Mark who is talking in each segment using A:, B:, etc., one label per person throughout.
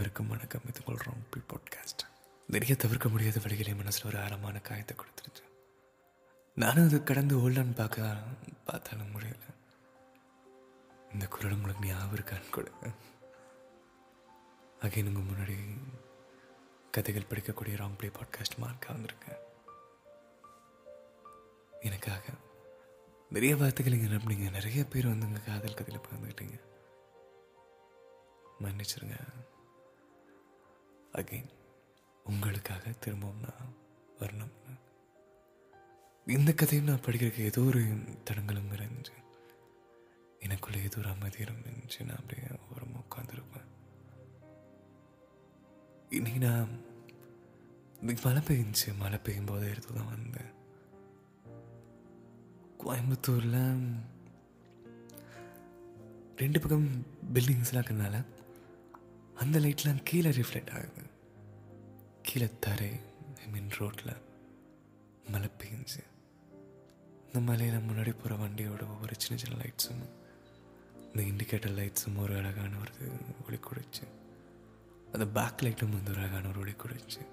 A: அனைவருக்கும் வணக்கம். இது உங்கள் ராங் பாட்காஸ்ட் நிறைய தவிர்க்க முடியாத வழிகளை மனசில் ஒரு ஆழமான காயத்தை கொடுத்துருச்சு. நானும் அதை கடந்து ஓல்டான்னு பார்க்க பார்த்தாலும் முடியல. இந்த குரல் உங்களுக்கு ஞாபகம் இருக்கான்னு கூட. அகைன் உங்கள் முன்னாடி கதைகள் படிக்கக்கூடிய ராங் பிளே பாட்காஸ்ட் மார்க்காக வந்திருக்கேன். எனக்காக நிறைய வார்த்தைகள் இங்கே நம்பினீங்க. நிறைய பேர் வந்து உங்கள் காதல் கதையில் பகிர்ந்துக்கிட்டீங்க மன்னிச்சிருங்க. அகெயின் உங்களுக்காக திரும்பவும் நான் வரணும். இந்த கதையும் நான் படிக்கிறதுக்கு ஏதோ ஒரு தடங்களும் இருந்துச்சு எனக்குள்ளே ஏதோ ஒரு அமைதி இருந்துச்சு நான் அப்படியே ஓரமாக உட்காந்துருப்பேன் இன்னைக்கு நான் இன்னைக்கு மழை பெய்ஞ்சிச்சு மழை பெய்யும் போது எடுத்து தான் வந்தேன். கோயம்புத்தூரில் ரெண்டு பக்கம் பில்டிங்ஸ்லாம் இருக்கிறதுனால அந்த லைட்லாம் கீழே ரிஃப்ளெக்ட் ஆகுது. கீழே தரை ஐ மீன் ரோட்டில் மழை பெஞ்சு இந்த மலையில் முன்னாடி போகிற வண்டியோட ஒவ்வொரு சின்ன சின்ன லைட்ஸும் இந்த இண்டிகேட்டர் லைட்ஸும் ஒரு அழகான ஒரு ஒளி கொடுச்சு. அந்த பேக் லைட்டும் வந்து ஒரு அழகான ஒரு ஒளி கொடுச்சு.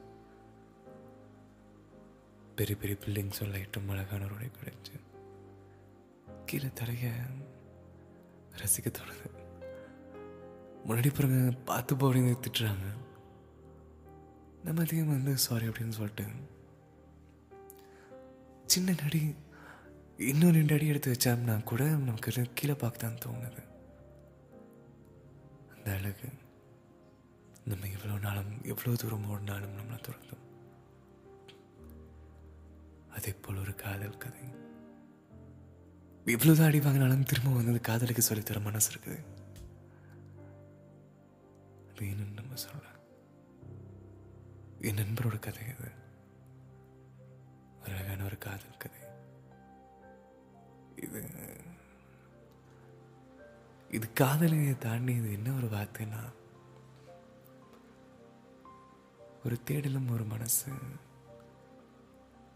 A: பெரிய பெரிய பில்டிங்ஸும் லைட்டும் அழகான ஒரு ஒளி கொடுச்சு. கீழே தரைய ரசிக்க தோணுது. முன்னாடி பிறகு பார்த்து போறீங்க திட்டுறாங்க. நம்ம அதிகம் வந்து சாரி அப்படின்னு சொல்லிட்டு. சின்ன நடி இன்னும் ரெண்டு அடி எடுத்து வச்சோம்னா கூட நமக்கு கீழே பார்க்க தான் தோணுது. அந்த அழகு நம்ம எவ்வளோ நாளும் எவ்வளோ தூரம் ஓடினாலும் நம்மளை துரத்தும். அதே போல் ஒரு காதல் கதை. இவ்வளோதான் அடி வாங்கினாலும் திரும்ப வந்து காதலுக்கு சொல்லித்தர மனசு இருக்குது. வேணும்னு நம்ம சொல்ல என் நண்பரோட கதை இது ஒரு அழகான ஒரு காதல் கதை. இது இது காதலையை தாண்டி இது என்ன ஒரு வார்த்தைன்னா ஒரு தேடலும் ஒரு மனசு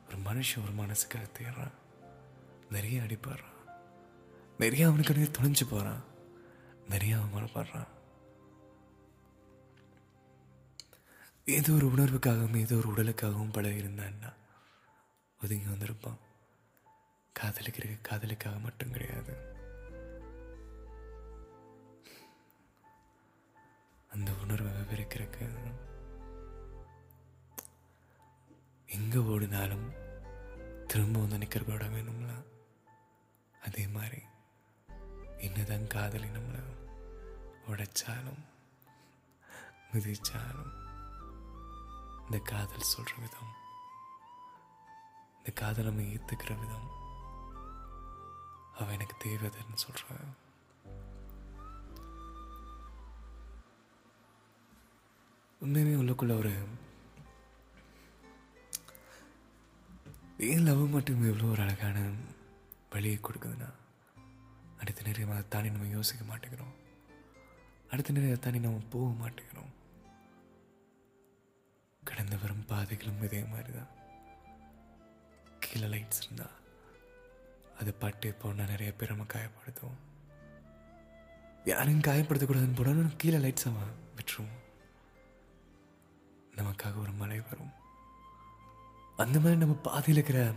A: ஒரு மனுஷன் ஒரு மனசுக்காக தேடுறான். நிறைய அடிப்படுறான் நிறைய அவனுக்கு துணிஞ்சு போகிறான் நிறைய அவமானப்படுறான். ஏதோ ஒரு உணர்வுக்காகவும் ஏதோ ஒரு உடலுக்காகவும் பழகி இருந்தான்னா ஒதுங்கி வந்திருப்பான் காதலிக்கிறது காதலுக்காக மட்டும் கிடையாது. அந்த உணர்வை விவரிக்கிறதுக்கு எங்க ஓடினாலும் திரும்ப வந்து நிற்கிறதோட வேணும்ல? அதே மாதிரி என்னதான் காதலி நம்மளை உடைச்சாலும் மிதிச்சாலும் இந்த காதல் சொல்கிற விதம். இந்த காதல் நம்ம ஏற்றுக்கிற விதம். அவன் எனக்கு தேவைதுன்னு சொல்கிறான் உண்மையுமே உள்ளக்குள்ள ஒரு ஏன் லவ் மட்டும் எவ்வளோ ஒரு அழகான வழியை கொடுக்குதுன்னா அடுத்த நிறைய அதை தாண்டி நம்ம யோசிக்க மாட்டேங்கிறோம். அடுத்த நிறைய தாண்டி நம்ம போக மாட்டேங்கிறோம். கடந்து வரும் பாதைகளும் இதே மாதிரி தான் கீழே லைட்ஸ் இருந்தா அது பட்டு போனால் நிறைய பேர் நம்ம காயப்படுத்துவோம். யாரையும் காயப்படுத்தக்கூடாதுன்னு போனாலும் கீழே லைட்ஸ் அவன் விட்டுருவோம். நமக்காக ஒரு மழை வரும். அந்த மாதிரி நம்ம பாதையில் இருக்கிற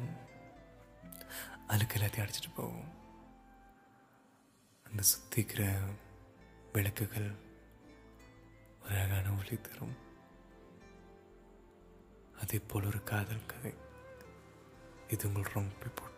A: அழுக்கு எல்லாத்தையும் அடிச்சிட்டு போவோம். அந்த சுத்திக்கிற விளக்குகள் ஒரு அழகான ஒளி தரும். அதே போல் ஒரு காதல் கதை. இது உங்கள் ரொம்ப பாட்காஸ்ட்